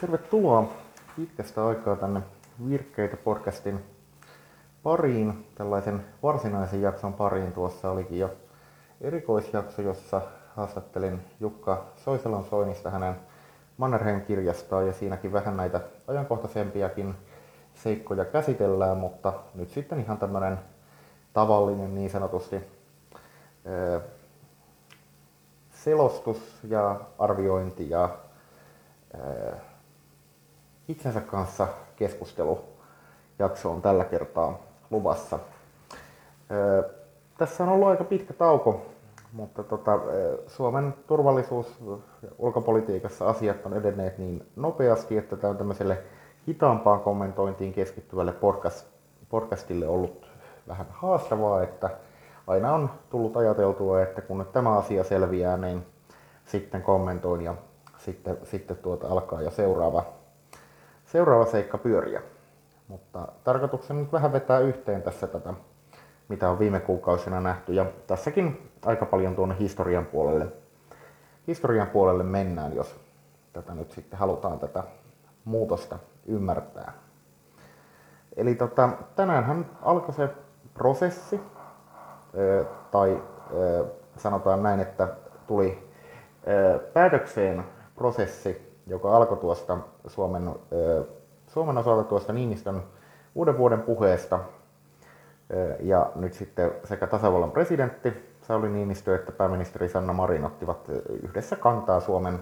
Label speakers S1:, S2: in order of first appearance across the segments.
S1: Tervetuloa pitkästä aikaa tänne Virkkeitä podcastin pariin, tällaisen varsinaisen jakson pariin. Tuossa olikin jo erikoisjakso, jossa haastattelin Jukka Soisalon Soinista hänen Mannerheim-kirjastaan ja siinäkin vähän näitä ajankohtaisempiakin seikkoja käsitellään, mutta nyt sitten ihan tämmöinen tavallinen niin sanotusti selostus ja arviointi ja itsensä kanssa keskustelujakso on tällä kertaa luvassa. Tässä on ollut aika pitkä tauko, mutta tota, Suomen turvallisuus- ja ulkopolitiikassa asiat on edenneet niin nopeasti, että tämä on tämmöiselle hitaampaan kommentointiin keskittyvälle podcast, podcastille ollut vähän haastavaa, että aina on tullut ajateltua, että kun nyt tämä asia selviää, niin sitten kommentoin ja sitten, sitten tuota alkaa jo seuraava, seuraava seikka pyöriä. Mutta tarkoituksena nyt vähän vetää yhteen tässä tätä, mitä on viime kuukausina nähty. Ja tässäkin aika paljon tuonne historian puolelle, historian puolelle mennään, jos tätä nyt sitten halutaan tätä muutosta ymmärtää. Eli tota, tänäänhän alkoi se prosessi, tai sanotaan näin, että tuli päätökseen prosessi, joka alkoi tuosta Suomen, Suomen osalta tuosta Niinistön uuden vuoden puheesta. Ja nyt sitten sekä tasavallan presidentti Sauli Niinistö että pääministeri Sanna Marin ottivat yhdessä kantaa Suomen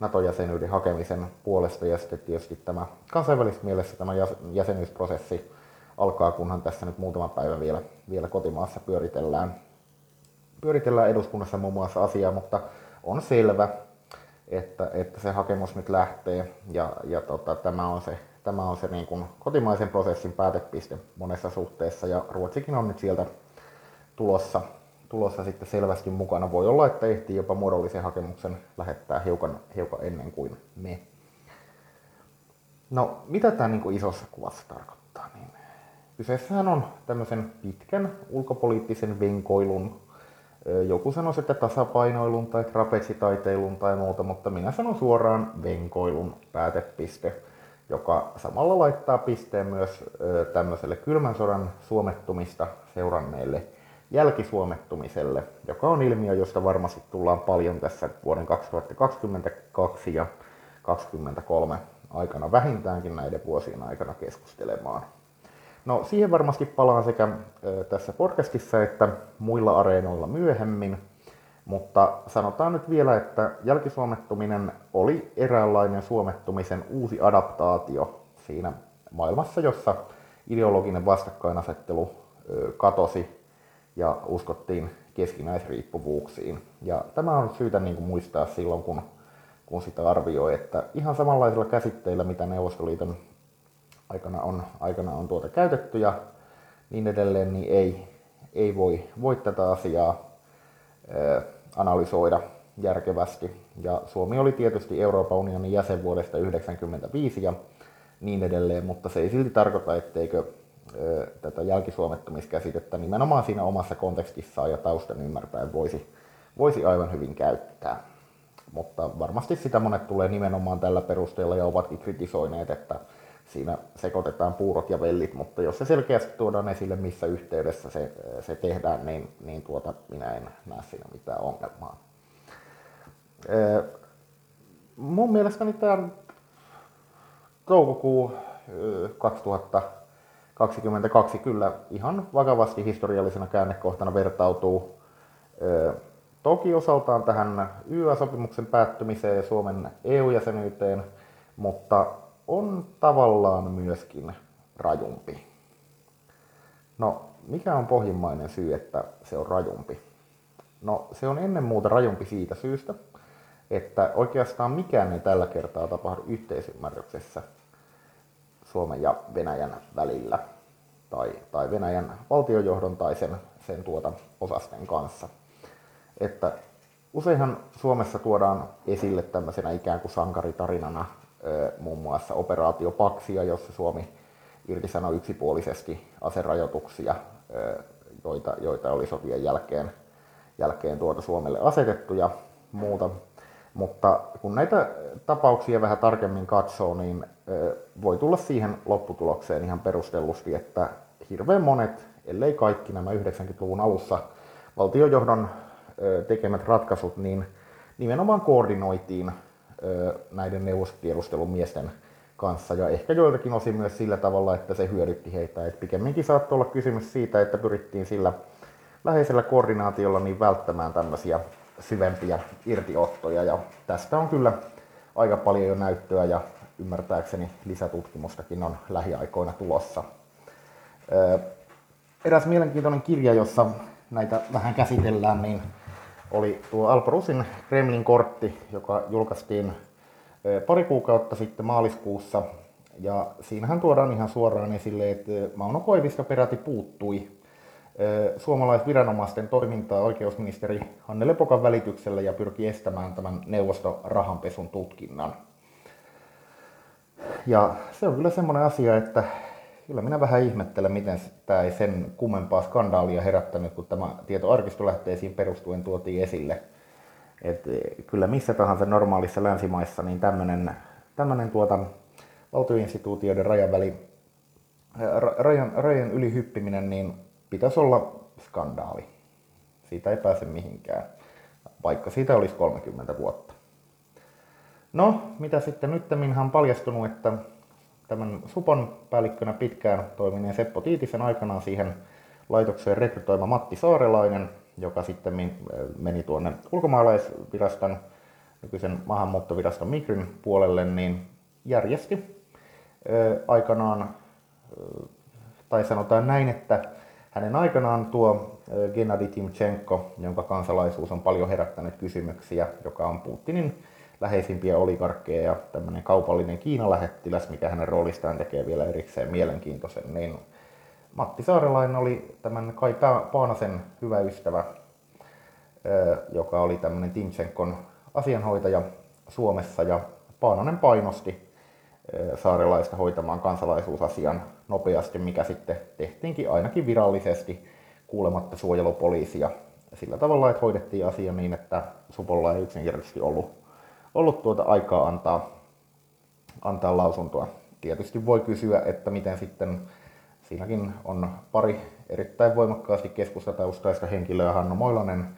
S1: NATO-jäsenyyden hakemisen puolesta ja sitten tietysti tämä kansainvälisessä mielessä tämä jäsenyysprosessi alkaa, kunhan tässä nyt muutama päivä vielä, vielä kotimaassa pyöritellään, pyöritellään eduskunnassa muun muassa asiaa, mutta on selvä, että, että se hakemus nyt lähtee ja, ja tota, tämä on se, tämä on se niin kuin kotimaisen prosessin päätepiste monessa suhteessa ja Ruotsikin on nyt sieltä tulossa, tulossa sitten selvästi mukana. Voi olla, että ehtii jopa muodollisen hakemuksen lähettää hiukan, hiukan ennen kuin me. No, mitä tämä niin kuin isossa kuvassa tarkoittaa? Niin kyseessähän on tämmöisen pitkän ulkopoliittisen venkoilun joku sanoisi, että tasapainoilun tai trapetsitaiteilun tai muuta, mutta minä sanon suoraan venkoilun päätepiste, joka samalla laittaa pisteen myös tämmöiselle kylmän sodan suomettumista seuranneelle jälkisuomettumiselle, joka on ilmiö, josta varmasti tullaan paljon tässä vuoden 2022 ja 2023 aikana vähintäänkin näiden vuosien aikana keskustelemaan. No siihen varmasti palaan sekä tässä podcastissa että muilla areenoilla myöhemmin, mutta sanotaan nyt vielä, että jälkisuomettuminen oli eräänlainen suomettumisen uusi adaptaatio siinä maailmassa, jossa ideologinen vastakkainasettelu katosi ja uskottiin keskinäisriippuvuuksiin. Ja tämä on syytä niin kuin muistaa silloin, kun, kun sitä arvioi, että ihan samanlaisilla käsitteillä, mitä Neuvostoliiton aikana on, aikana on tuota käytetty ja niin edelleen, niin ei, ei voi, voi tätä asiaa analysoida järkevästi. Ja Suomi oli tietysti Euroopan unionin jäsen vuodesta 1995 ja niin edelleen, mutta se ei silti tarkoita, etteikö tätä jälkisuomettumiskäsitettä nimenomaan siinä omassa kontekstissaan ja taustan ymmärtäen voisi, voisi aivan hyvin käyttää. Mutta varmasti sitä monet tulee nimenomaan tällä perusteella ja ovatkin kritisoineet, että siinä sekoitetaan puurot ja vellit, mutta jos se selkeästi tuodaan esille, missä yhteydessä se, se tehdään, niin, niin tuota, minä en näe siinä mitään ongelmaa. Mun mielestäni tämä toukokuu 2022 kyllä ihan vakavasti historiallisena käännekohtana vertautuu toki osaltaan tähän YA-sopimuksen päättymiseen ja Suomen EU-jäsenyyteen, mutta on tavallaan myöskin rajumpi. No, mikä on pohjimmainen syy, että se on rajumpi? No, se on ennen muuta rajumpi siitä syystä, että oikeastaan mikään ei tällä kertaa tapahdu yhteisymmärryksessä Suomen ja Venäjän välillä tai, tai Venäjän valtiojohdon tai sen, sen tuota osasten kanssa. Että useinhan Suomessa tuodaan esille tämmöisenä ikään kuin sankaritarinana muun muassa operaatio Paksia, jossa Suomi irtisanoi yksipuolisesti aserajoituksia, joita, joita oli sotien jälkeen, jälkeen tuota Suomelle asetettu ja muuta. Mutta kun näitä tapauksia vähän tarkemmin katsoo, niin voi tulla siihen lopputulokseen ihan perustellusti, että hirveän monet, ellei kaikki nämä 90-luvun alussa valtiojohdon tekemät ratkaisut, niin nimenomaan koordinoitiin näiden neuvostotiedustelumiesten kanssa ja ehkä joiltakin osin myös sillä tavalla, että se hyödytti heitä. Et pikemminkin saattoi olla kysymys siitä, että pyrittiin sillä läheisellä koordinaatiolla niin välttämään tämmöisiä syvempiä irtiottoja ja tästä on kyllä aika paljon jo näyttöä ja ymmärtääkseni lisätutkimustakin on lähiaikoina tulossa. Eräs mielenkiintoinen kirja, jossa näitä vähän käsitellään, niin oli tuo Alporusin Kremlin kortti, joka julkaistiin pari kuukautta sitten maaliskuussa. Ja siinähän tuodaan ihan suoraan esille, että Mauno Koivisto peräti puuttui suomalaisviranomaisten toimintaa oikeusministeri Hanne Lepokan välityksellä ja pyrki estämään tämän neuvoston rahanpesun tutkinnan. Ja se on kyllä semmoinen asia, että kyllä minä vähän ihmettelen, miten tämä ei sen kummempaa skandaalia herättänyt, kun tämä tieto arkistolähteisiin perustuen tuotiin esille. Et e, kyllä missä tahansa normaalissa länsimaissa niin tämmöinen, tämmöinen tuota, valtioinstituutioiden rajan, väli, rajan, rajan yli hyppiminen niin pitäisi olla skandaali. Siitä ei pääse mihinkään, vaikka siitä olisi 30 vuotta. No, mitä sitten nyt on paljastunut, että tämän Supon päällikkönä pitkään toimineen Seppo Tiitisen aikanaan siihen laitokseen rekrytoima Matti Saarelainen, joka sitten meni tuonne ulkomaalaisviraston, nykyisen maahanmuuttoviraston Migrin puolelle, niin järjesti aikanaan, tai sanotaan näin, että hänen aikanaan tuo Gennady Timchenko, jonka kansalaisuus on paljon herättänyt kysymyksiä, joka on Putinin läheisimpiä oligarkkeja ja tämmöinen kaupallinen Kiina-lähettiläs, mikä hänen roolistaan tekee vielä erikseen mielenkiintoisen, niin Matti Saarelainen oli tämän Kai Paanasen hyvä ystävä, joka oli tämmöinen Timchenkon asianhoitaja Suomessa ja Paananen painosti saarelaista hoitamaan kansalaisuusasian nopeasti, mikä sitten tehtiinkin ainakin virallisesti kuulematta suojelupoliisia. Sillä tavalla, että hoidettiin asia niin, että Supolla ei yksinkertaisesti ollut, ollut tuota aikaa antaa, antaa lausuntoa. Tietysti voi kysyä, että miten sitten siinäkin on pari erittäin voimakkaasti keskustataustaista henkilöä, Hanno Moilanen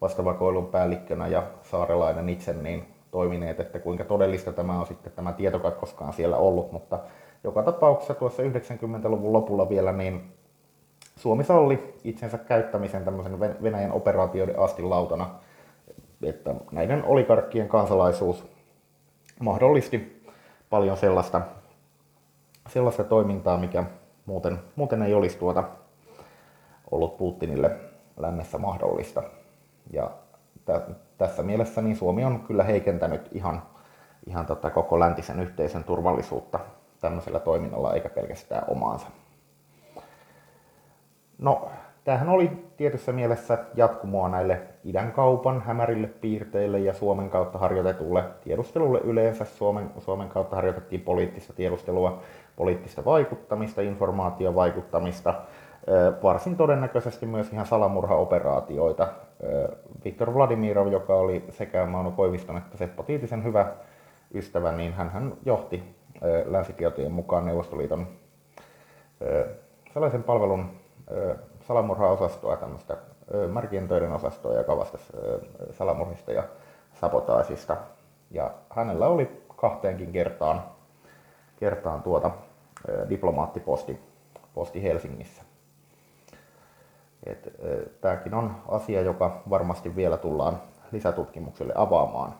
S1: vastavakoilun päällikkönä ja Saarelainen itse, niin toimineet, että kuinka todellista tämä on sitten tämä tietokatkoskaan siellä ollut, mutta joka tapauksessa tuossa 90-luvun lopulla vielä niin Suomi salli itsensä käyttämisen tämmöisen Venäjän operaatioiden astilautana, että näiden oligarkkien kansalaisuus mahdollisti paljon sellaista, sellaista toimintaa, mikä muuten, muuten ei olisi tuota ollut Putinille lännessä mahdollista. Ja tässä mielessä niin Suomi on kyllä heikentänyt ihan, ihan tota koko läntisen yhteisön turvallisuutta tämmöisellä toiminnalla, eikä pelkästään omaansa. No, tämähän oli tietyssä mielessä jatkumoa näille idän kaupan hämärille piirteille ja Suomen kautta harjoitetulle tiedustelulle yleensä. Suomen, Suomen kautta harjoitettiin poliittista tiedustelua, poliittista vaikuttamista, informaatiovaikuttamista, varsin todennäköisesti myös ihan salamurhaoperaatioita. Viktor Vladimirov, joka oli sekä Mauno Koiviston että Seppo Tiitisen hyvä ystävä, niin hän johti länsitietojen mukaan Neuvostoliiton sellaisen palvelun salamurhaosastoa, tämmöistä märkien töiden osastoa, joka vastasi salamurhista ja sabotaasista. Ja hänellä oli kahteenkin kertaan, kertaan tuota diplomaattiposti posti Helsingissä. Tämäkin on asia, joka varmasti vielä tullaan lisätutkimukselle avaamaan.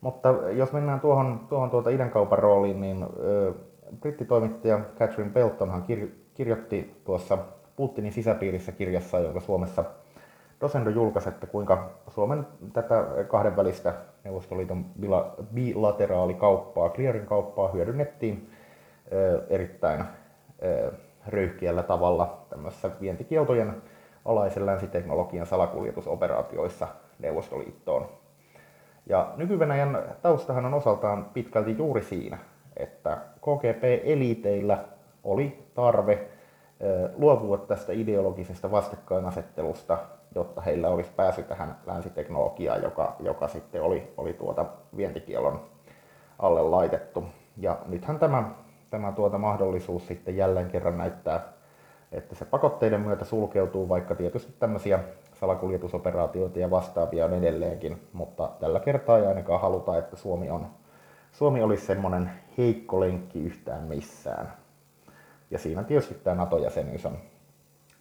S1: Mutta jos mennään tuohon, tuohon tuota idänkaupan rooliin, niin ö, brittitoimittaja Catherine Beltonhan kir, kirjoitti tuossa Putinin sisäpiirissä kirjassa, jonka Suomessa Dosendo julkaisi, että kuinka Suomen tätä kahdenvälistä Neuvostoliiton bilateraalikauppaa, clearing kauppaa hyödynnettiin erittäin ö, röyhkeällä tavalla tämmöisessä vientikieltojen alaisen länsiteknologian salakuljetusoperaatioissa Neuvostoliittoon. Ja nyky-Venäjän taustahan on osaltaan pitkälti juuri siinä, että KGP-eliiteillä oli tarve luopua tästä ideologisesta vastakkainasettelusta jotta heillä olisi pääsy tähän länsiteknologiaan, joka, joka sitten oli, oli tuota vientikielon alle laitettu. Ja nythän tämä, tämä tuota mahdollisuus sitten jälleen kerran näyttää, että se pakotteiden myötä sulkeutuu, vaikka tietysti tämmöisiä salakuljetusoperaatioita ja vastaavia on edelleenkin, mutta tällä kertaa ei ainakaan haluta, että Suomi, on, Suomi olisi semmoinen heikko lenkki yhtään missään. Ja siinä tietysti tämä NATO-jäsenyys on,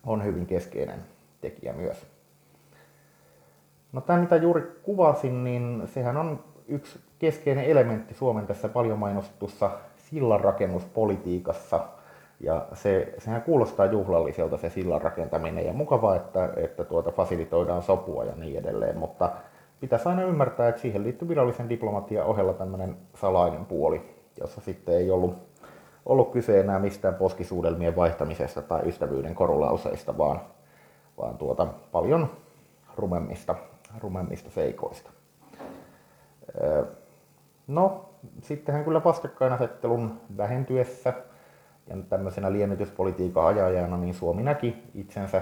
S1: on hyvin keskeinen tekijä myös. No tämä mitä juuri kuvasin, niin sehän on yksi keskeinen elementti Suomen tässä paljon mainostetussa sillanrakennuspolitiikassa. Ja se, sehän kuulostaa juhlalliselta se sillan rakentaminen ja mukavaa, että, että tuota fasilitoidaan sopua ja niin edelleen, mutta pitäisi aina ymmärtää, että siihen liittyy virallisen diplomatian ohella tämmöinen salainen puoli, jossa sitten ei ollut, ollut kyse enää mistään poskisuudelmien vaihtamisesta tai ystävyyden korulauseista, vaan, vaan tuota, paljon rumemmista, rumemmista seikoista. No, sittenhän kyllä vastakkainasettelun vähentyessä ja tämmöisenä liennytyspolitiikan ajajana, niin Suomi näki itsensä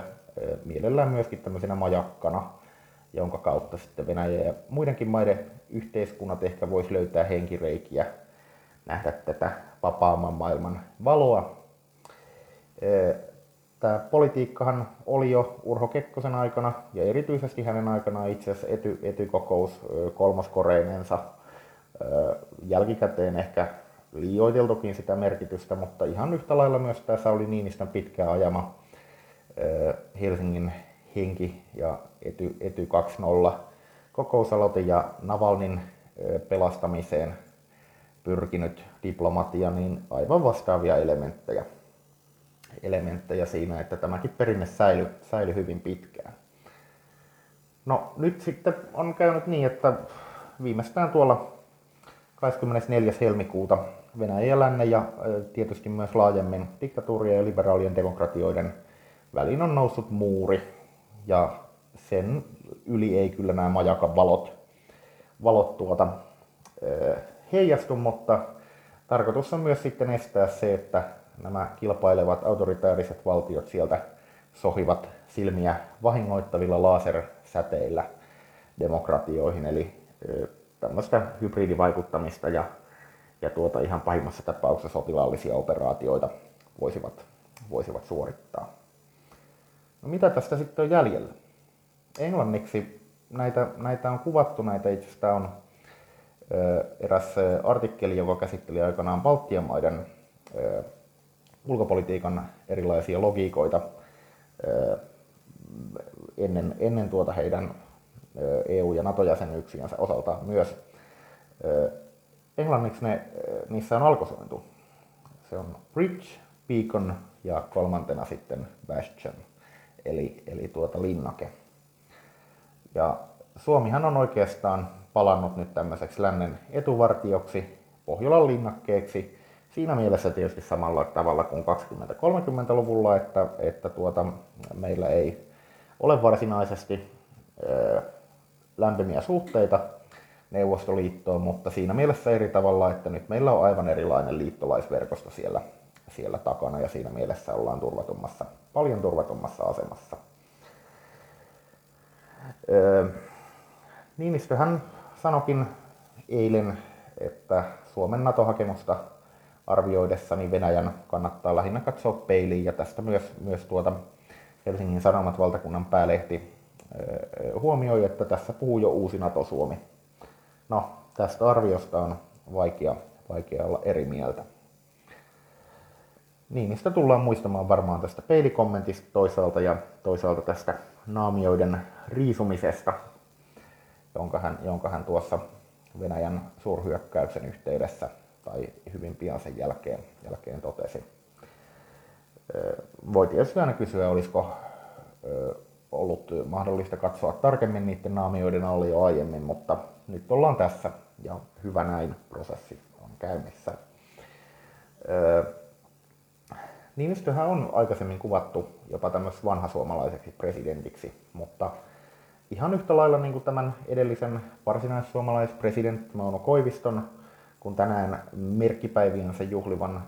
S1: mielellään myöskin tämmöisenä majakkana, jonka kautta sitten Venäjä ja muidenkin maiden yhteiskunnat ehkä voisi löytää henkireikiä, nähdä tätä vapaamman maailman valoa. Tämä politiikkahan oli jo Urho Kekkosen aikana ja erityisesti hänen aikanaan itse asiassa ety, etykokous kolmoskoreinensa jälkikäteen ehkä liioiteltukin sitä merkitystä, mutta ihan yhtä lailla myös tämä Sauli Niinistön pitkään ajama Helsingin henki ja ety, ety 2.0 kokousaloite ja Navalnin pelastamiseen pyrkinyt diplomatia, niin aivan vastaavia elementtejä, elementtejä siinä, että tämäkin perinne säilyi, säily hyvin pitkään. No nyt sitten on käynyt niin, että viimeistään tuolla 24. helmikuuta Venäjä ja Lännen ja tietysti myös laajemmin diktatuurien ja liberaalien demokratioiden väliin on noussut muuri ja sen yli ei kyllä nämä majakan valot, valot tuota, heijastu, mutta tarkoitus on myös sitten estää se, että nämä kilpailevat autoritääriset valtiot sieltä sohivat silmiä vahingoittavilla lasersäteillä demokratioihin, eli tämmöistä hybridivaikuttamista ja, ja tuota ihan pahimmassa tapauksessa sotilaallisia operaatioita voisivat, voisivat suorittaa. No mitä tästä sitten on jäljellä? Englanniksi näitä, näitä on kuvattu, näitä itse asiassa on eräs artikkeli, joka käsitteli aikanaan Baltian maiden ulkopolitiikan erilaisia logiikoita ennen, ennen tuota heidän EU- ja NATO-jäsenyyksiensä osalta myös. Englanniksi ne, niissä on alkosointu. Se on bridge, beacon ja kolmantena sitten bastion, eli, eli tuota linnake. Ja Suomihan on oikeastaan palannut nyt tämmöiseksi lännen etuvartioksi, Pohjolan linnakkeeksi, siinä mielessä tietysti samalla tavalla kuin 20-30-luvulla, että, että tuota, meillä ei ole varsinaisesti lämpimiä suhteita Neuvostoliittoon, mutta siinä mielessä eri tavalla, että nyt meillä on aivan erilainen liittolaisverkosto siellä, siellä takana ja siinä mielessä ollaan turvatummassa, paljon turvatummassa asemassa. Öö, Niinistöhän sanokin eilen, että Suomen NATO-hakemusta arvioidessani Venäjän kannattaa lähinnä katsoa peiliin ja tästä myös, myös tuota Helsingin Sanomat valtakunnan päälehti huomioi, että tässä puhuu jo uusi NATO-Suomi. No, tästä arviosta on vaikea, vaikea olla eri mieltä. Niinistä tullaan muistamaan varmaan tästä peilikommentista toisaalta ja toisaalta tästä naamioiden riisumisesta, jonka hän, jonka hän tuossa Venäjän suurhyökkäyksen yhteydessä tai hyvin pian sen jälkeen, jälkeen totesi. Voi tietysti aina kysyä, olisiko ollut mahdollista katsoa tarkemmin niiden naamioiden alle jo aiemmin, mutta nyt ollaan tässä ja hyvä näin prosessi on käynnissä. Niinistöhän on aikaisemmin kuvattu jopa tämmöiseksi vanhasuomalaiseksi presidentiksi, mutta ihan yhtä lailla niin kuin tämän edellisen varsinaissuomalaispresidentti Mauno Koiviston, kun tänään merkkipäiviänsä juhlivan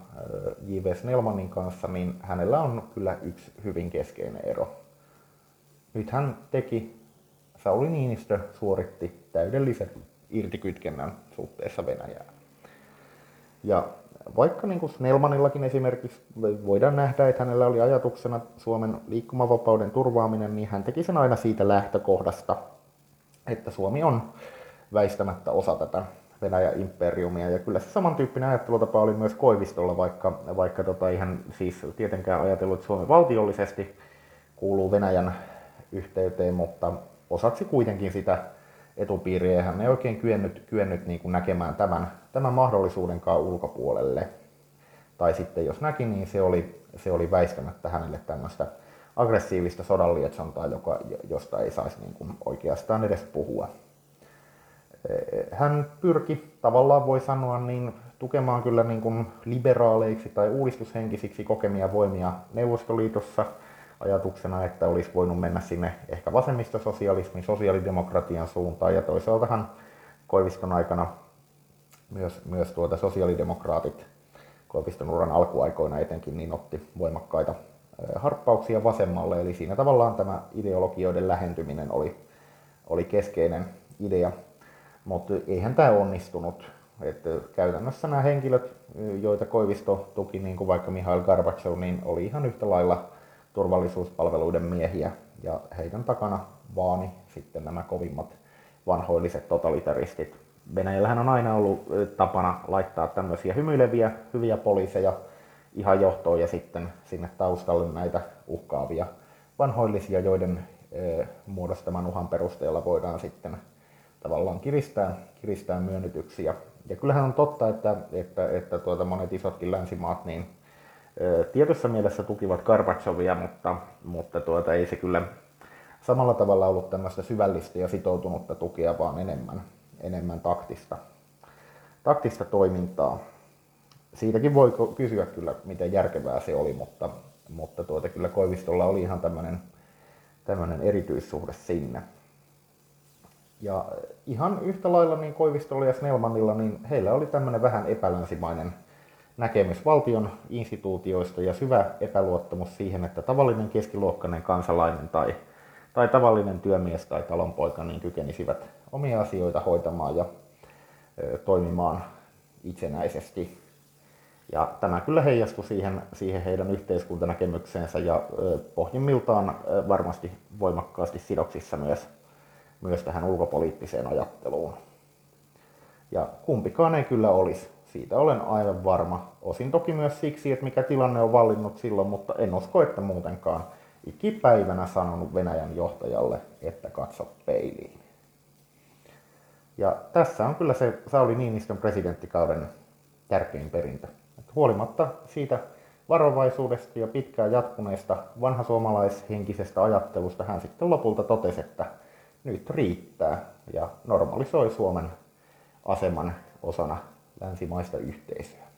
S1: J.V. Snellmanin kanssa, niin hänellä on kyllä yksi hyvin keskeinen ero nyt hän teki, Sauli Niinistö suoritti täydellisen irtikytkennän suhteessa Venäjään. Ja vaikka niin kuin Snellmanillakin esimerkiksi voidaan nähdä, että hänellä oli ajatuksena Suomen liikkumavapauden turvaaminen, niin hän teki sen aina siitä lähtökohdasta, että Suomi on väistämättä osa tätä Venäjän imperiumia. Ja kyllä se samantyyppinen ajattelutapa oli myös Koivistolla, vaikka, vaikka tota, ihan siis tietenkään ajatellut, että Suomi valtiollisesti kuuluu Venäjän yhteyteen, mutta osaksi kuitenkin sitä etupiiriä, ja hän ei oikein kyennyt, kyennyt niin kuin näkemään tämän, tämän mahdollisuudenkaan ulkopuolelle. Tai sitten jos näki, niin se oli, se oli väistämättä hänelle tämmöistä aggressiivista sodanlietsontaa, joka, josta ei saisi niin kuin oikeastaan edes puhua. Hän pyrki, tavallaan voi sanoa, niin tukemaan kyllä niin kuin liberaaleiksi tai uudistushenkisiksi kokemia voimia Neuvostoliitossa – ajatuksena, että olisi voinut mennä sinne ehkä vasemmistososialismin, sosiaalidemokratian suuntaan. Ja toisaaltahan Koiviston aikana myös, myös tuota sosiaalidemokraatit Koiviston uran alkuaikoina etenkin niin otti voimakkaita harppauksia vasemmalle, eli siinä tavallaan tämä ideologioiden lähentyminen oli, oli keskeinen idea, mutta eihän tämä onnistunut. Että käytännössä nämä henkilöt, joita Koivisto tuki, niin kuin vaikka Mihail Gorbachev, niin oli ihan yhtä lailla turvallisuuspalveluiden miehiä ja heidän takana vaani sitten nämä kovimmat vanhoilliset totalitaristit. Venäjällähän on aina ollut tapana laittaa tämmöisiä hymyileviä, hyviä poliiseja ihan johtoon ja sitten sinne taustalle näitä uhkaavia vanhoillisia, joiden muodostaman uhan perusteella voidaan sitten tavallaan kiristää, kiristää myönnytyksiä. Ja kyllähän on totta, että, että, että tuota monet isotkin länsimaat niin tietyssä mielessä tukivat Karbatsovia, mutta, mutta tuota, ei se kyllä samalla tavalla ollut tämmöistä syvällistä ja sitoutunutta tukea, vaan enemmän, enemmän taktista, taktista toimintaa. Siitäkin voi kysyä kyllä, miten järkevää se oli, mutta, mutta tuota, kyllä Koivistolla oli ihan tämmöinen, tämmöinen erityissuhde sinne. Ja ihan yhtä lailla niin Koivistolla ja Snellmanilla, niin heillä oli tämmöinen vähän epälänsimainen näkemys valtion instituutioista ja syvä epäluottamus siihen, että tavallinen keskiluokkainen kansalainen tai, tai tavallinen työmies tai talonpoika niin kykenisivät omia asioita hoitamaan ja ö, toimimaan itsenäisesti. Ja tämä kyllä heijastui siihen, siihen heidän yhteiskuntanäkemykseensä ja ö, pohjimmiltaan ö, varmasti voimakkaasti sidoksissa myös, myös tähän ulkopoliittiseen ajatteluun. Ja kumpikaan ei kyllä olisi siitä olen aivan varma. Osin toki myös siksi, että mikä tilanne on vallinnut silloin, mutta en usko, että muutenkaan ikipäivänä sanonut Venäjän johtajalle, että katso peiliin. Ja tässä on kyllä se Sauli Niinistön presidenttikauden tärkein perintö. Että huolimatta siitä varovaisuudesta ja pitkään jatkuneesta vanhasuomalaishenkisestä ajattelusta hän sitten lopulta totesi, että nyt riittää ja normalisoi Suomen aseman osana länsimaista yhteisöä.